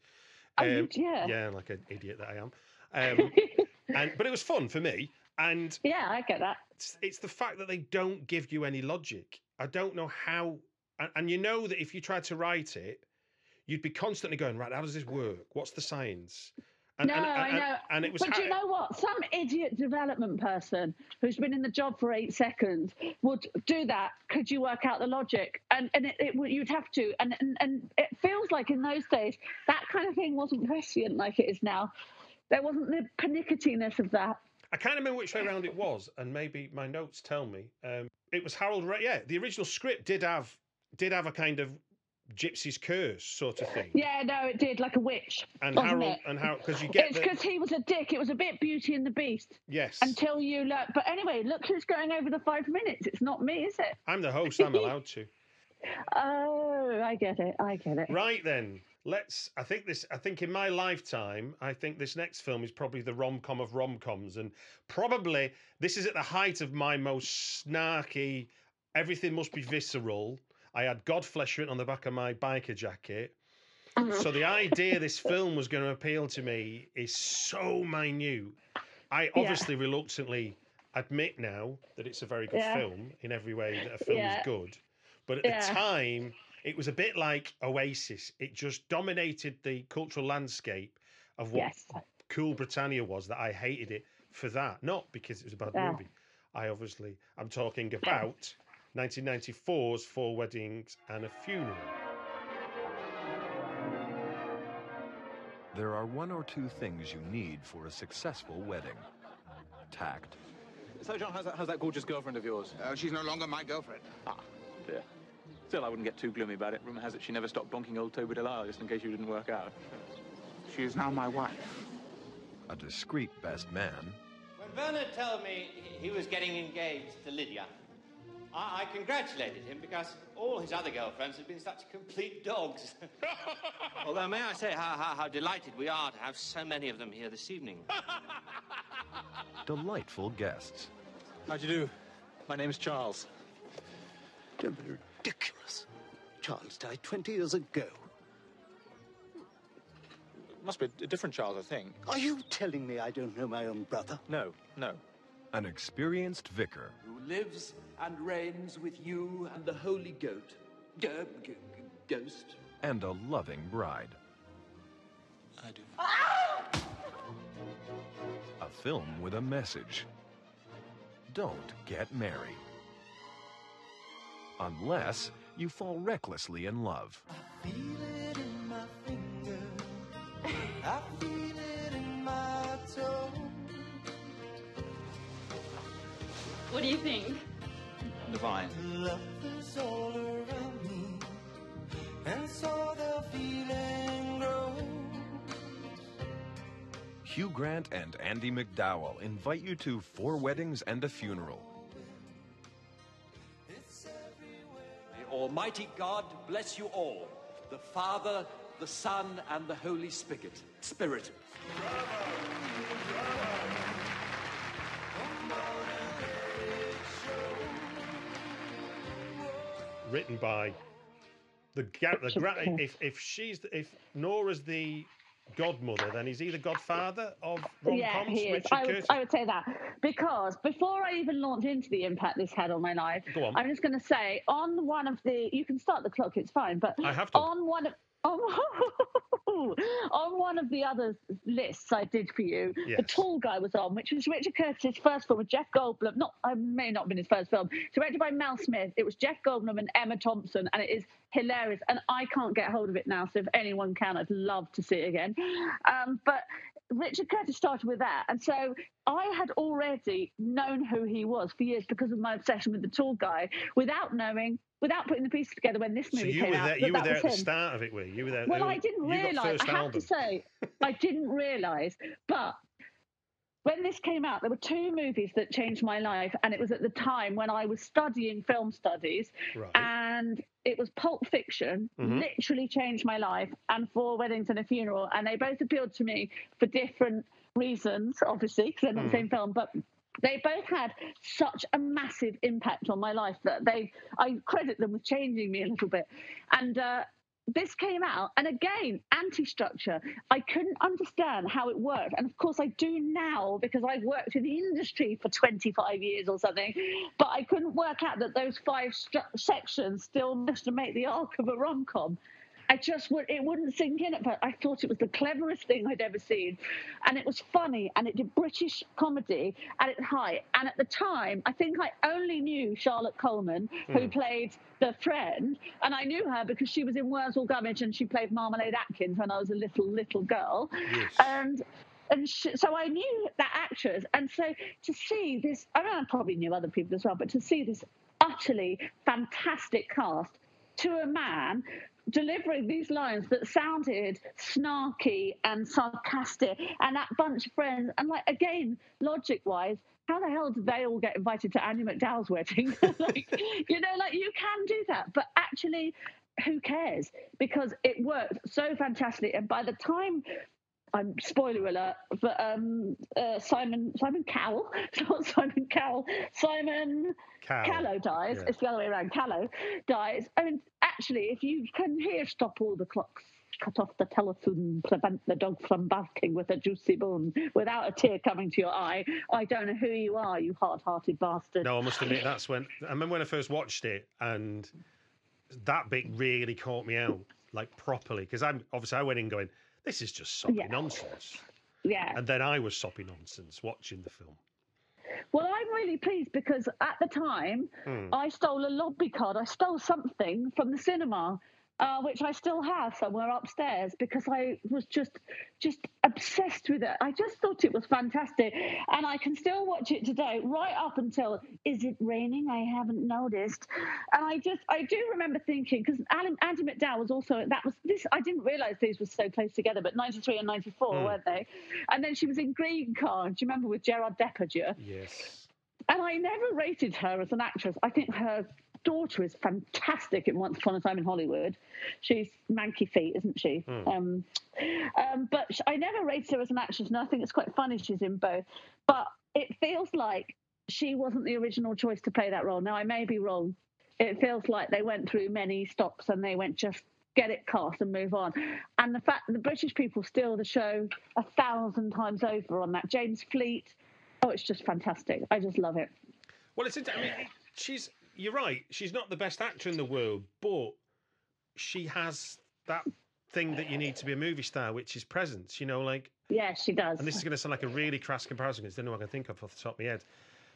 Oh, you- yeah. yeah, like an idiot that I am. Um, and but it was fun for me, and yeah, I get that. It's, it's the fact that they don't give you any logic. I don't know how, and, and you know that if you tried to write it, you'd be constantly going right. How does this work? What's the science? And, no, and, and, I know. and it was but ha- you know what? Some idiot development person who's been in the job for eight seconds would do that. Could you work out the logic? And and it, it you'd have to. And, and and it feels like in those days that kind of thing wasn't prescient like it is now. There wasn't the pernicketiness of that. I can't remember which way around it was, and maybe my notes tell me. Um, it was Harold. Yeah, the original script did have did have a kind of gypsy's curse sort of thing. Yeah, no, it did like a witch. And Harold it? and Harold because you get It's the because he was a dick. It was a bit Beauty and the Beast. yes. Until you look, But anyway, look who's going over the five minutes. It's not me, is it? I'm the host. I'm allowed to. Oh, I get it. I get it. Right then, let's. I think this. I think in my lifetime, I think this next film is probably the rom com of rom coms, and probably this is at the height of my most snarky. Everything must be visceral. I had Godflesh written on the back of my biker jacket. Uh-huh. So the idea this film was going to appeal to me is so minute. I Yeah. obviously reluctantly admit now that it's a very good Yeah. film in every way that a film Yeah. is good. But at Yeah. the time, it was a bit like Oasis. It just dominated the cultural landscape of what Yes. cool Britannia was that I hated it for that, not because it was a bad Yeah. movie. I obviously I'm talking about 1994's Four Weddings and a Funeral. There are one or two things you need for a successful wedding tact, So, John, how's that, how's that gorgeous girlfriend of yours? Uh, she's no longer my girlfriend. Ah, dear. Still, I wouldn't get too gloomy about it. Rumour has it she never stopped bonking old Toby Delisle just in case you didn't work out. She is now my wife. a discreet best man, When Bernard told me he- he was getting engaged to Lydia, I, I congratulated him because all his other girlfriends had been such complete dogs. Although, may I say how, how, how delighted we are to have so many of them here this evening. delightful guests. How do you do? My name's Charles. Don't be ridiculous. Charles died 20 years ago. Must be a different Charles, I think. Are you telling me I don't know my own brother? No, no. An experienced vicar Who lives and reigns with you and the holy goat. G- g- g- ghost. and a loving bride. I do. A film with a message. Don't get married. Unless you fall recklessly in love. Feel it in my finger. I feel it in my toe. What do you think? Divine. Love is all around me, and so the feeling grows. Hugh Grant and Andie MacDowell invite you to Four Weddings and a Funeral. May Almighty God bless you all, the Father, the Son, and the Holy Spirit. Spirit. Written by the, the gra- if if she's the- if Nora's the godmother, then he's either godfather of rom yeah, he is. I would, I would say that because before I even launch into the impact this had on my life, on. I'm just going to say on one of the. You can start the clock; it's fine. But I have to. on one of. On, on one of the other lists I did for you, the tall guy was on, which was Richard Curtis's first film with Jeff Goldblum. Not, I may not have been his first film. Directed by Mel Smith. It was Jeff Goldblum and Emma Thompson, and it is hilarious. And I can't get hold of it now, so if anyone can, I'd love to see it again. Um, but Richard Curtis started with that, and so I had already known who he was for years because of my obsession with the tall guy, without knowing, without putting the pieces together when this so movie you came were out. there. that You were there at the start of it, were you? You were there. Well, I didn't realise. I have album. to say, I didn't realise. But when this came out, there were two movies that changed my life, and it was at the time when I was studying film studies, Right. and it was Pulp Fiction, Mhm. literally changed my life, and Four Weddings and a Funeral, and they both appealed to me for different reasons, obviously, because they're not Hmm. the same film, but. They both had such a massive impact on my life that they, I credit them with changing me a little bit. And uh, this came out, and again, anti structure. I couldn't understand how it worked. And of course, I do now because I've worked in the industry for 25 years or something. But I couldn't work out that those five stru- sections still managed to make the arc of a rom com. I just would, it wouldn't sink in at first. I thought it was the cleverest thing I'd ever seen. And it was funny and it did British comedy at its height. And at the time, I think I only knew Charlotte Coleman, who Hmm. played the friend. And I knew her because she was in Wurzel Gummidge and she played Marmalade Atkins when I was a little, little girl. Yes. And and so I knew that actress, and so to see this, I mean, I probably knew other people as well, but to see this utterly fantastic cast to a man delivering these lines that sounded snarky and sarcastic, and that bunch of friends, and like again, logic-wise. How the hell did they all get invited to Andie MacDowell's wedding? like, you know, like you can do that, but actually, who cares? Because it worked so fantastically. And by the time I'm spoiler alert, but um, uh, Simon Simon Cowell, not Simon Cowell, Simon. Callow dies. Yeah. It's the other way around. Callow dies. I mean, actually, if you can hear "Stop all the clocks." Cut off the telephone, prevent the dog from barking with a juicy bone without a tear coming to your eye. I don't know who you are, you hard hearted bastard. No, I must admit that's when I remember when I first watched it, and that bit really caught me out, like properly, because I'm obviously I went in going, "This is just soppy Yeah. nonsense," Yeah. and then I was soppy nonsense watching the film. Well, I'm really pleased because at the time Hmm. I stole a lobby card. I stole something from the cinema, uh, which I still have somewhere upstairs because I was just just obsessed with it. I just thought it was fantastic, and I can still watch it today, right up until "Is it raining? I haven't noticed." And I just I do remember thinking because Andie MacDowell was also that was this I didn't realise these were so close together, but '93 and '94 Hmm. weren't they? And then she was in Green Card. Do you remember with Gerard Depardieu? Yes. And I never rated her as an actress. I think her daughter is fantastic in Once Upon a Time in Hollywood. She's manky feet, isn't she? Hmm. Um, um, but I never rated her as an actress, and I think it's quite funny she's in both. But it feels like she wasn't the original choice to play that role. Now, I may be wrong. It feels like they went through many stops and they went just get it cast and move on. And the fact that the British people steal the show a thousand times over on that. James Fleet, oh, it's just fantastic. I just love it. Well, it's. I mean, she's. You're right. She's not the best actor in the world, but she has that thing that you need to be a movie star, which is presence. You know, like. Yeah, she does. And this is going to sound like a really crass comparison because I don't know what I can think of off the top of my head.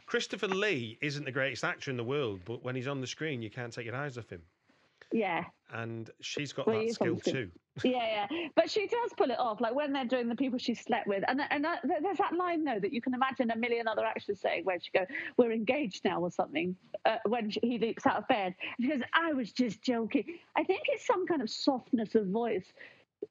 Christopher Lee isn't the greatest actor in the world, but when he's on the screen, you can't take your eyes off him. Yeah. And she's got Well, that skill too. yeah, yeah, but she does pull it off. Like when they're doing the people she slept with, and and uh, there's that line though that you can imagine a million other actors saying, where she go, "We're engaged now" or something. Uh, when she, he leaps out of bed, and she goes, "I was just joking." I think it's some kind of softness of voice.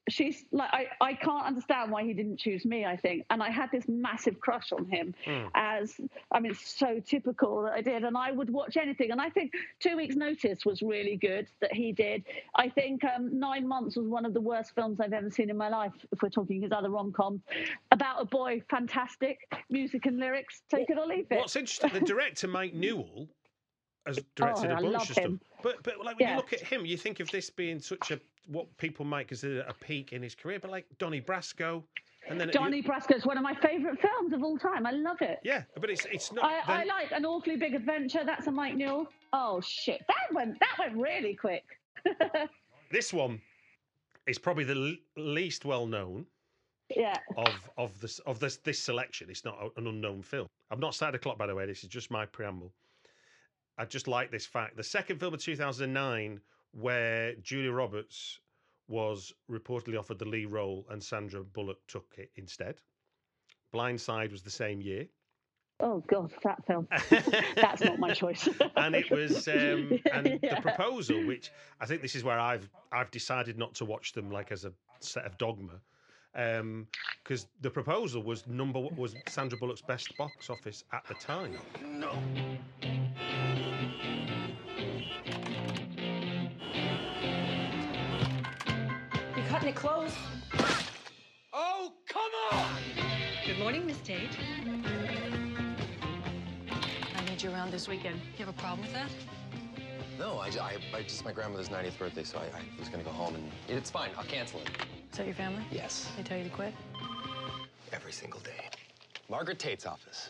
She's like, I, I can't understand why he didn't choose me. I think, and I had this massive crush on him. Hmm. As I mean, it's so typical that I did, and I would watch anything. And I think Two Weeks Notice was really good that he did. I think um, Nine Months was one of the worst films I've ever seen in my life. If we're talking his other rom com, about a boy, fantastic music and lyrics. Take it or leave it. What's interesting, the director Mike Newell has oh, directed Oh, a bunch of stuff. But but like when Yeah. you look at him, you think of this being such a what people might consider a peak in his career, but like Donnie Brasco, and then Donnie Brasco is one of my favourite films of all time. I love it. Yeah, but it's it's not. I, I like an awfully big adventure. That's a Mike Newell. Oh shit, that went that went really quick. this one is probably the l- least well known Yeah. of of this of this this selection. It's not a- an unknown film. I've not started a clock, by the way. This is just my preamble. I just like this fact. The second film of 2009, where Julia Roberts was reportedly offered the lead role and Sandra Bullock took it instead. Blindside was the same year. Oh god, that film. That's not my choice. and it was um, and Yeah. the proposal, which I think this is where I've I've decided not to watch them like as a set of dogma, because the proposal was number was Sandra Bullock's best box office at the time. No. You're cutting it close. Oh, come on! Good morning, Miss Tate. I need you around this weekend. You have a problem with that? No, I, I, I just my grandmother's 90th birthday, so I, I was gonna go home and it's fine. I'll cancel it. Is that your family? Yes, They tell you to quit? every single day. Margaret Tate's office.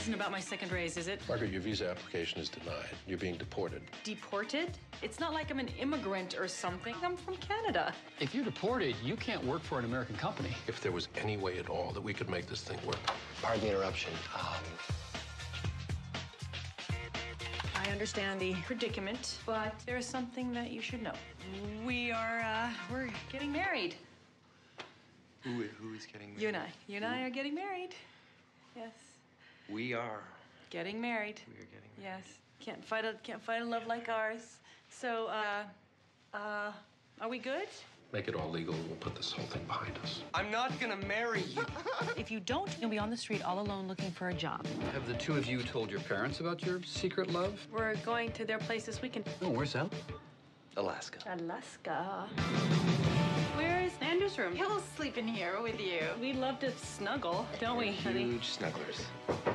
This isn't about my second raise, is it? Margaret, your visa application is denied. You're being deported. Deported? It's not like I'm an immigrant or something. I'm from Canada. If you're deported, you can't work for an American company. If there was any way at all that we could make this thing work. Pardon the interruption. Um, I understand the predicament, but there's something that you should know. We are, uh, we're getting married. who, who is getting married? You and I. You and I are getting married. Yes. We are. Getting married. We are getting Yes. Can't fight a can't fight a love like ours. So, uh, uh, are we good? Make it all legal, and we'll put this whole thing behind us. I'm not gonna marry you. If you don't, you'll be on the street all alone looking for a job. Have the two of you told your parents about your secret love? We're going to their place this weekend. Oh, where's that? Alaska. Alaska. Where is Andrew's room? He'll sleep in here with you. We love to snuggle, don't we, honey? Huge snugglers.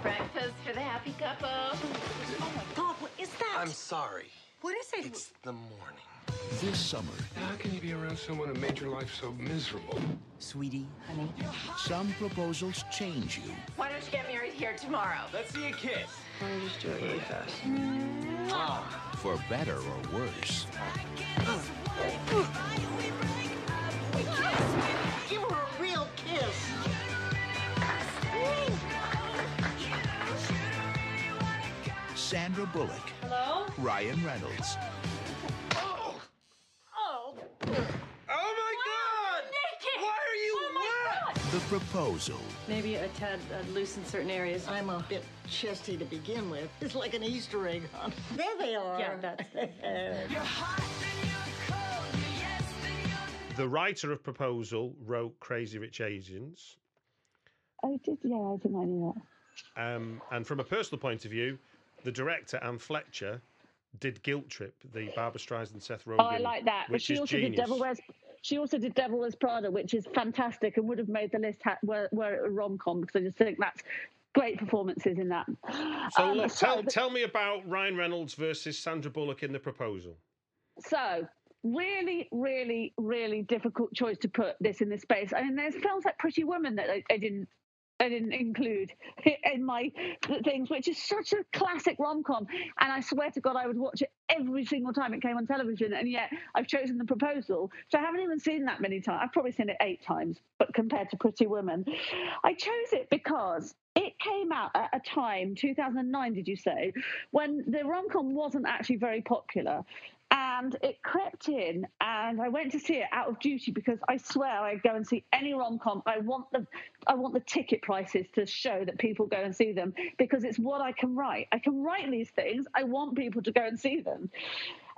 Breakfast for the happy couple. Oh my God, what is that? I'm sorry. What is it? It's the morning. This summer. How can you be around someone who made your life so miserable? Sweetie, honey, some proposals change you. Why don't you get married here tomorrow? Let's see a kiss. Why don't you just do it really fast? Ah. Ah. For better or worse. Sandra Bullock, Hello? Ryan Reynolds, Oh! Oh. Oh my God! naked! Why are you Oh my wet? God! The Proposal, Maybe a tad uh, loose in certain areas. I'm a bit chesty to begin with. It's like an Easter egg hunt. There they are. Yeah, that's The writer of Proposal wrote Crazy Rich Asians. I did. Yeah, I think I knew that. Um, and from a personal point of view, the director Anne Fletcher did Guilt Trip, the Barbra Streisand Seth Rogen. Oh, I like that. Which she is also genius. did Devil Wears. She also did Devil Wears Prada, which is fantastic and would have made the list ha- were, were it a rom com because I just think that's great performances in that. So Um, look, so tell, the- tell me about Ryan Reynolds versus Sandra Bullock in the proposal. So, really, really, really difficult choice to put this in this space. I mean, there's films like Pretty Woman that I, I didn't I didn't include it in my things, which is such a classic rom com. And I swear to God, I would watch it every single time it came on television. And yet I've chosen The Proposal, which I haven't even seen that many times. I've probably seen it eight times, but compared to Pretty Women, I chose it because it came out at a time, 2009, did you say, when the rom com wasn't actually very popular. And it crept in, and I went to see it out of duty because I swear I'd go and see any rom com. I want the, I want the ticket prices to show that people go and see them because it's what I can write. I can write these things. I want people to go and see them.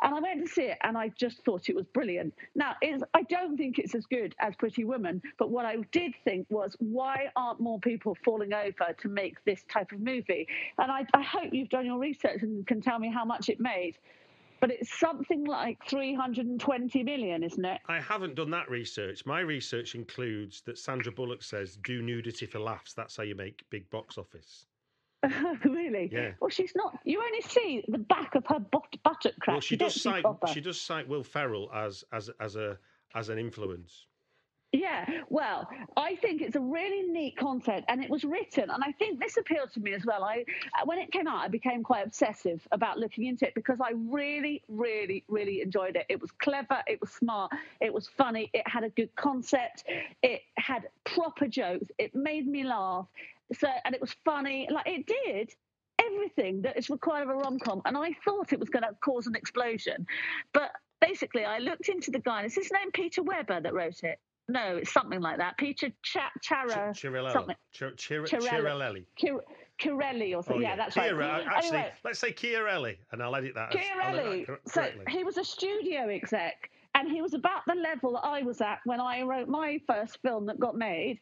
And I went to see it, and I just thought it was brilliant. Now, I don't think it's as good as Pretty Woman, but what I did think was, why aren't more people falling over to make this type of movie? And I, I hope you've done your research and can tell me how much it made. But it's something like 320 million, isn't it? I haven't done that research. My research includes that Sandra Bullock says, "Do nudity for laughs." That's how you make big box office. really? Yeah. Well, she's not. You only see the back of her butt, buttock crack. Well, she You does cite she does cite Will Ferrell as as as a as an influence. Yeah, well, I think it's a really neat concept, and it was written, and I think this appealed to me as well. I, uh, when it came out, I became quite obsessive about looking into it because I really, really, really enjoyed it. It was clever, it was smart, it was funny, it had a good concept, it had proper jokes, it made me laugh, so and it was funny. Like it did everything that is required of a rom com, and I thought it was going to cause an explosion, but basically, I looked into the guy. And Is his name Peter Weber that wrote it? No, it's something like that. Peter Cha- Chara Chirelelli. something. Chir- Chir- Chirelli. Chir- Chirelli or Oh, something. yeah. that's right. Actually, Anyway, let's say Chiarelli, and I'll edit that. as- Chiarelli. that So he was a studio exec, and he was about the level that I was at when I wrote my first film that got made.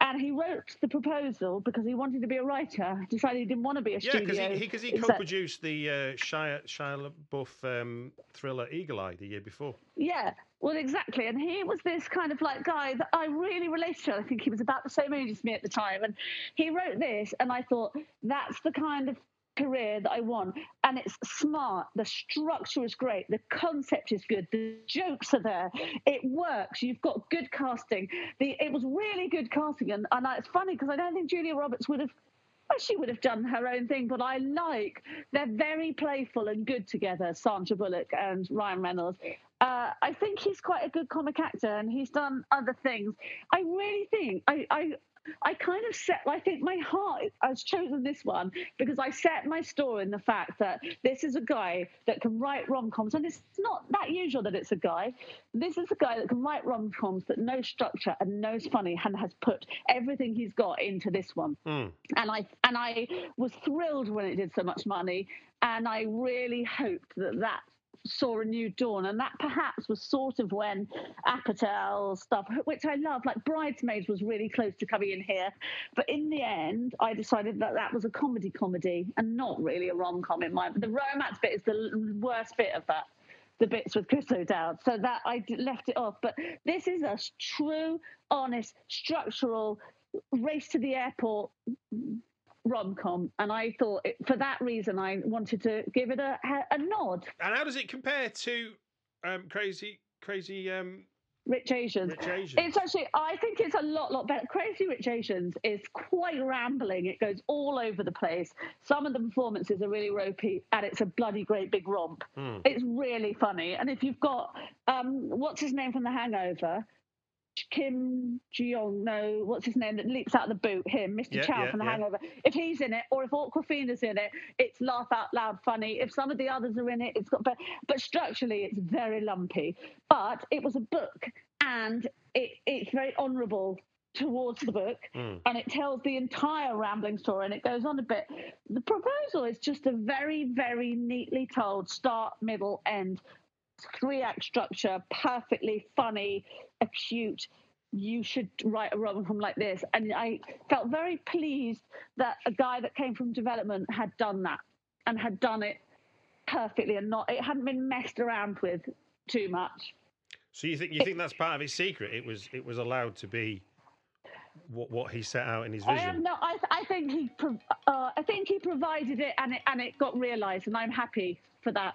And he wrote the proposal because he wanted to be a writer. Decided he didn't want to be a Yeah, studio. because he because he, co-produced the uh, Shia Shia LaBeouf um, thriller Eagle Eye the year before. Yeah, well, exactly. And he was this kind of like guy that I really related to. I think he was about the same age as me at the time. And he wrote this, and I thought, that's the kind of career that I want. And it's smart. The structure is great. The concept is good. The jokes are there. It works. You've got good casting. The, it was really good casting. And, and it's funny because I don't think Julia Roberts would have well, she would have done her own thing, but I like they're very playful and good together, Sandra Bullock and Ryan Reynolds. Uh, I think he's quite a good comic actor, and he's done other things. I really think I. I I kind of set, I think my heart has chosen this one because I set my store in the fact that this is a guy that can write rom coms, and it's not that usual that it's a guy. This is a guy that can write rom coms that knows structure and knows funny and has put everything he's got into this one. Hmm. And I and I was thrilled when it did so much money, and I really hoped that that saw a new dawn, and that perhaps was sort of when Apatow stuff, which I love, like Bridesmaids, was really close to coming in here, but in the end, I decided that that was a comedy comedy and not really a rom com in my. The romance bit is the worst bit of that the bits with Chris O'Dowd. So that I left it off. But this is a true, honest, structural race to the airport rom com, and I thought it, for that reason I wanted to give it a, a nod. And how does it compare to um, Crazy Crazy um, Rich Asians. Rich Asians? It's actually, I think it's a lot, lot better. Crazy Rich Asians is quite rambling. It goes all over the place. Some of the performances are really ropey, and it's a bloody great big romp. Hmm. It's really funny. And if you've got, um, what's his name from The Hangover? Kim Jeong, no, what's his name that leaps out of the boot? Him, Mr. Yeah, Chow yeah, from The yeah. Hangover. If he's in it, or if Awkwafina's in it, it's laugh out loud funny. If some of the others are in it, it's got, but, but structurally, it's very lumpy. But it was a book, and it, it's very honourable towards the book Mm. and it tells the entire rambling story and it goes on a bit. The proposal is just a very, very neatly told start, middle, end, three act structure, perfectly funny, acute. You should write a rom com like this. And I felt very pleased that a guy that came from development had done that and had done it perfectly and not, it hadn't been messed around with too much. So you think you think that's part of his secret? It was it was allowed to be what what he set out in his I vision. am not. I, I think he. Uh, I think he provided it, and it and it got realised, and I'm happy for that.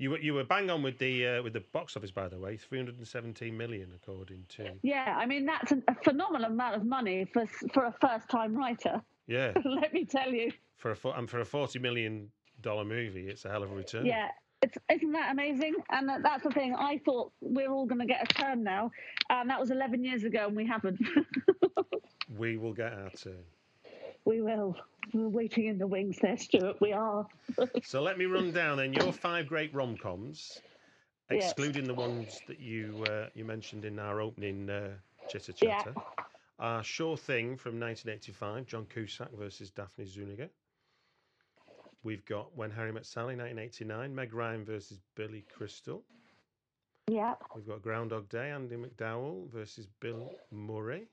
You were you were bang on with the uh, with the box office, by the way. Three hundred and seventeen million, according to. Yeah, I mean that's a phenomenal amount of money for for a first-time writer. Yeah. Let me tell you. For a and for a forty million dollar movie, it's a hell of a return. Yeah. It's, isn't that amazing? And that- that's the thing. I thought we're all going to get a turn now, and that was 11 years ago, and we haven't. We will get our turn. we will. We're waiting in the wings there, Stuart. We are. So let me run down then your five great rom coms, Yes. excluding the ones that you uh, you mentioned in our opening uh, chitter Yeah. chatter. Uh, sure Thing from 1985, John Cusack versus Daphne Zuniga. We've got When Harry Met Sally, 1989, Meg Ryan versus Billy Crystal. Yeah. We've got Groundhog Day, Andie MacDowell versus Bill Murray.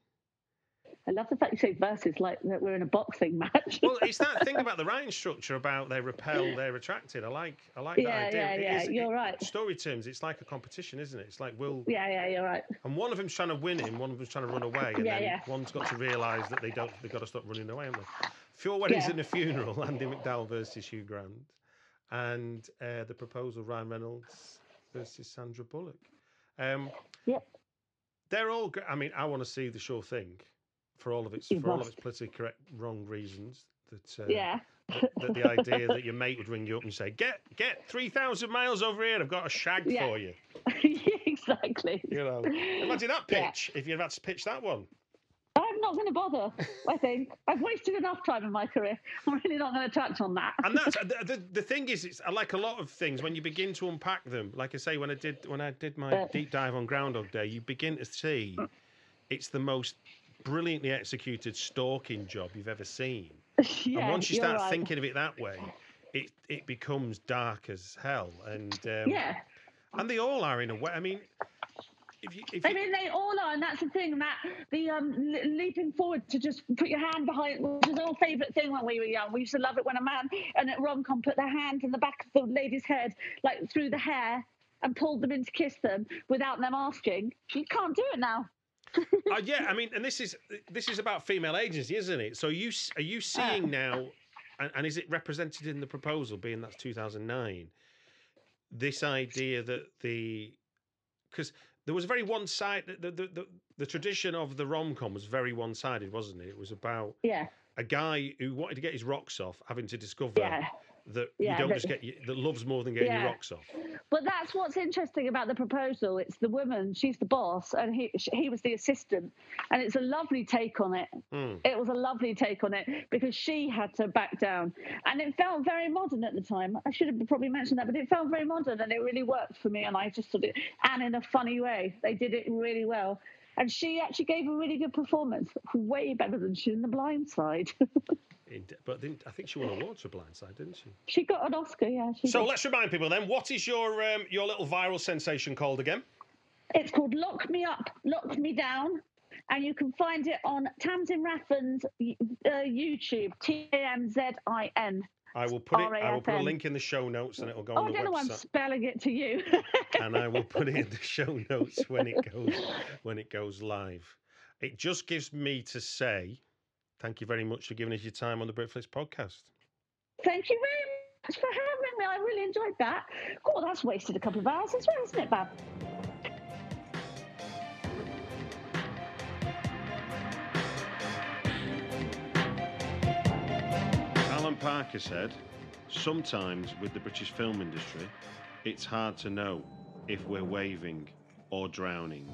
I love the fact you say versus like that we're in a boxing match. Well, it's that thing about the writing structure about they repel, they're attracted. I like, I like Yeah, that idea. yeah, It yeah, is- you're it- right. Story terms, it's like a competition, isn't it? It's like will yeah, yeah, you're right. And one of them's trying to win him, one of them's trying to run away, and Yeah, then yeah. one's got to realise that they don't. They've got to stop running away, haven't they? Four weddings Yeah. and a funeral. Andie MacDowell versus Hugh Grant, and uh, the proposal Ryan Reynolds versus Sandra Bullock. Um, yep. They're all. I mean, I want to see the sure thing for all of its You for all of its politically correct wrong reasons. That uh, Yeah. that, the idea that your mate would ring you up and say, "Get get three thousand miles over here. I've got a shag Yeah. for you." exactly. You know, imagine that Yeah. pitch if you'd had to pitch that one. I'm not going to bother. I think I've wasted enough time in my career. I'm really not going to touch on that. and that's the, the, the thing is it's like a lot of things when you begin to unpack them like i say when i did when i did my Uh. deep dive on groundhog day you begin to see it's the most brilliantly executed stalking job you've ever seen and once you start right. thinking of it that way it it becomes dark as hell and um, Yeah. and they all are in a way i mean if you, if I mean, they all are, and that's the thing that the um, leaping forward to just put your hand behind, which is our favourite thing when we were young. We used to love it when a man and at rom com put their hand in the back of the lady's head, like through the hair, and pulled them in to kiss them without them asking. You can't do it now. Uh, yeah, I mean, and this is this is about female agency, isn't it? So you are you seeing now, and, and is it represented in the proposal, being that's two thousand nine? This idea that the because there was a very one sided the, the the the tradition of the rom com was very one sided, wasn't it? It was about Yeah. a guy who wanted to get his rocks off, having to discover Yeah. That Yeah, you don't that- just get that loves more than getting Yeah. your rocks off. But that's what's interesting about the proposal. It's the woman, she's the boss, and he he was the assistant, and it's a lovely take on it. Mm. It was a lovely take on it because she had to back down, and it felt very modern at the time. I should have probably mentioned that, but it felt very modern, and it really worked for me. And I just thought it, and in a funny way, they did it really well. And she actually gave a really good performance, way better than she in The Blind Side. In- But didn't, I think she won awards for Blindside, didn't she? she got an Oscar, yeah. So did. let's remind people then, what is your um, your little viral sensation called again? It's called Lock Me Up, Lock Me Down. And you can find it on Tamzin Rafn's uh, YouTube, T A M Z I N. I will put it. I will put a link in the show notes, and it will go Oh, on I the don't know why I'm spelling it to you. and I will put it in the show notes when it goes when it goes live. It just gives me to say, thank you very much for giving us your time on the Britflicks podcast. Thank you very much for having me. I really enjoyed that. Oh, that's wasted a couple of hours as well, isn't it, Bab? Alan Parker said, sometimes with the British film industry, it's hard to know if we're waving or drowning.